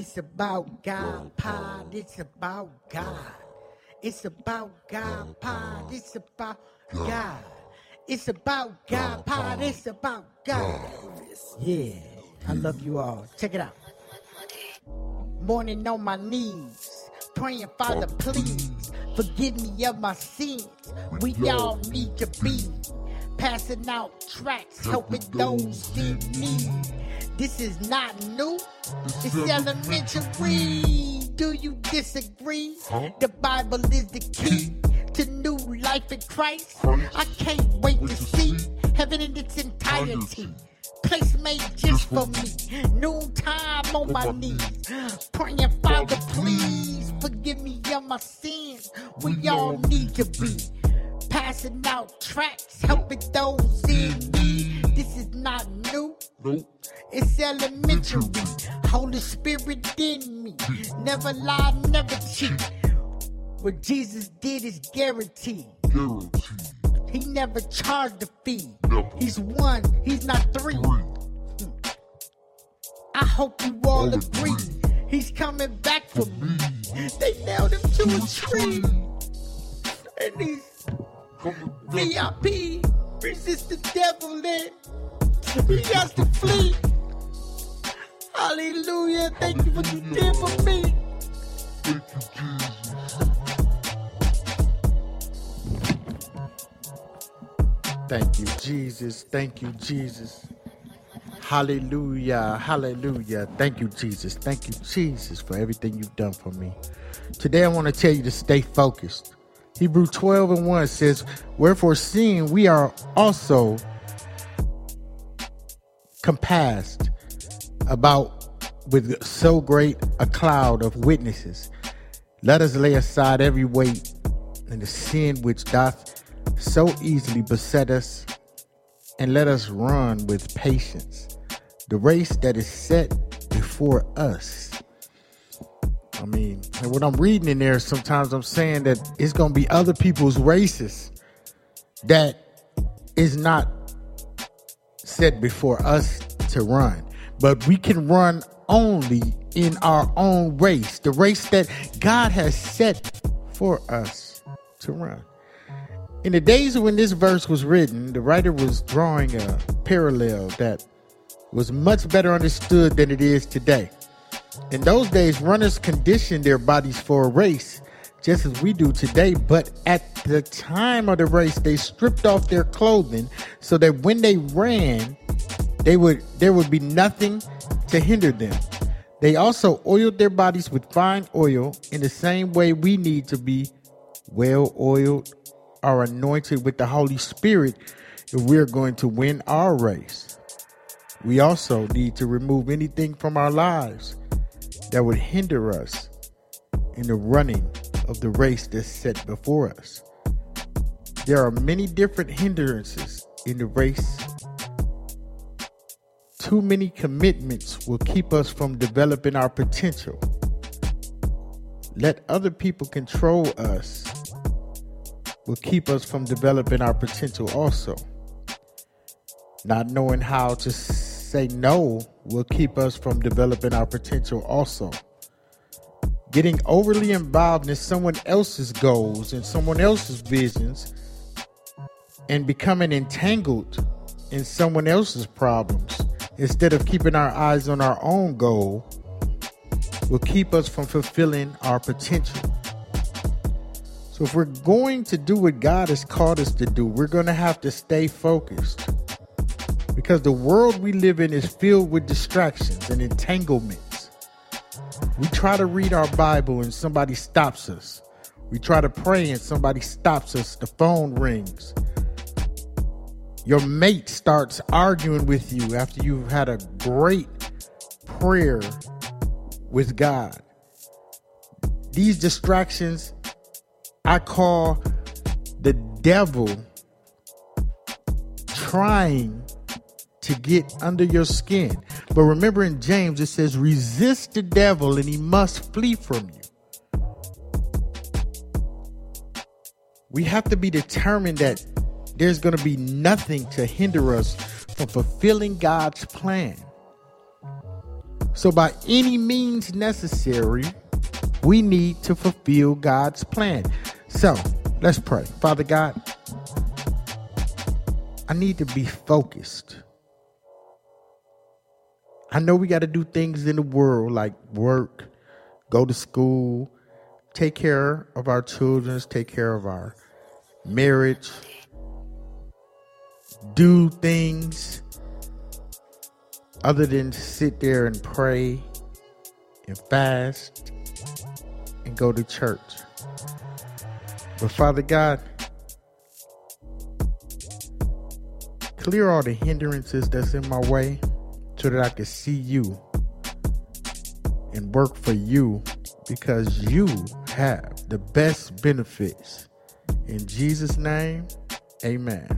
It's about God, pod. It's about God. It's about God, pod. It's about God. It's about God, pod. It's about God. Yeah, I love you all. Check it out. Morning on my knees, praying, Father, please forgive me of my sins. We all need to be passing out tracts, helping those in need. This is not new, it's elementary. Do you disagree? The Bible is the key to new life in Christ. I can't wait to see heaven in its entirety. Place made just for me. Noon time on my knees. Praying, Father, please forgive me of my sins. We all need to be passing out tracts, helping those in It's elementary. Holy Spirit in me. Never lie, never cheat. What Jesus did is guaranteed. He never charged a fee. He's one, he's not three. I hope you all agree. He's coming back for me. They nailed him to a tree. And these VIP resist the devil and he has to flee. Hallelujah. Thank you for what you did for me. Thank you, Jesus. Thank you, Jesus. Hallelujah. Hallelujah. Thank you, Jesus. Thank you, Jesus, for everything you've done for me. Today, I want to tell you to stay focused. Hebrew 12 and 1 says, Wherefore, seeing we are also compassed about with so great a cloud of witnesses, let us lay aside every weight and the sin which doth so easily beset us, and let us run with patience the race that is set before us. I mean, and when I'm reading in there, sometimes I'm saying that it's going to be other people's races that is not set before us to run. But we can run only in our own race, the race that God has set for us to run. In the days when this verse was written, the writer was drawing a parallel that was much better understood than it is today. In those days, runners conditioned their bodies for a race, just as we do today, but at the time of the race, they stripped off their clothing so that when they ran, they would there would be nothing to hinder them. They also oiled their bodies with fine oil in the same way we need to be well oiled are anointed with the Holy Spirit if we're going to win our race. We also need to remove anything from our lives that would hinder us in the running of the race that's set before us. There are many different hindrances in the race. Too many commitments will keep us from developing our potential. Let other people control us will keep us from developing our potential also. Not knowing how to say no will keep us from developing our potential also. Getting overly involved in someone else's goals and someone else's visions and becoming entangled in someone else's problems instead of keeping our eyes on our own goal will keep us from fulfilling our potential. So if we're going to do what God has called us to do, we're going to have to stay focused. Because the world we live in is filled with distractions and entanglements. We try to read our Bible and somebody stops us. We try to pray and somebody stops us. The phone rings. Your mate starts arguing with you after you've had a great prayer with God. These distractions I call the devil trying to get under your skin. But remember in James, it says, resist the devil and he must flee from you. We have to be determined that there's going to be nothing to hinder us from fulfilling God's plan. So, by any means necessary, we need to fulfill God's plan. So, let's pray. Father God, I need to be focused. I know we got to do things in the world like work, go to school, take care of our children, take care of our marriage, do things other than sit there and pray and fast and go to church. But Father God, clear all the hindrances that's in my way so that I can see you and work for you because you have the best benefits. In Jesus' name, amen.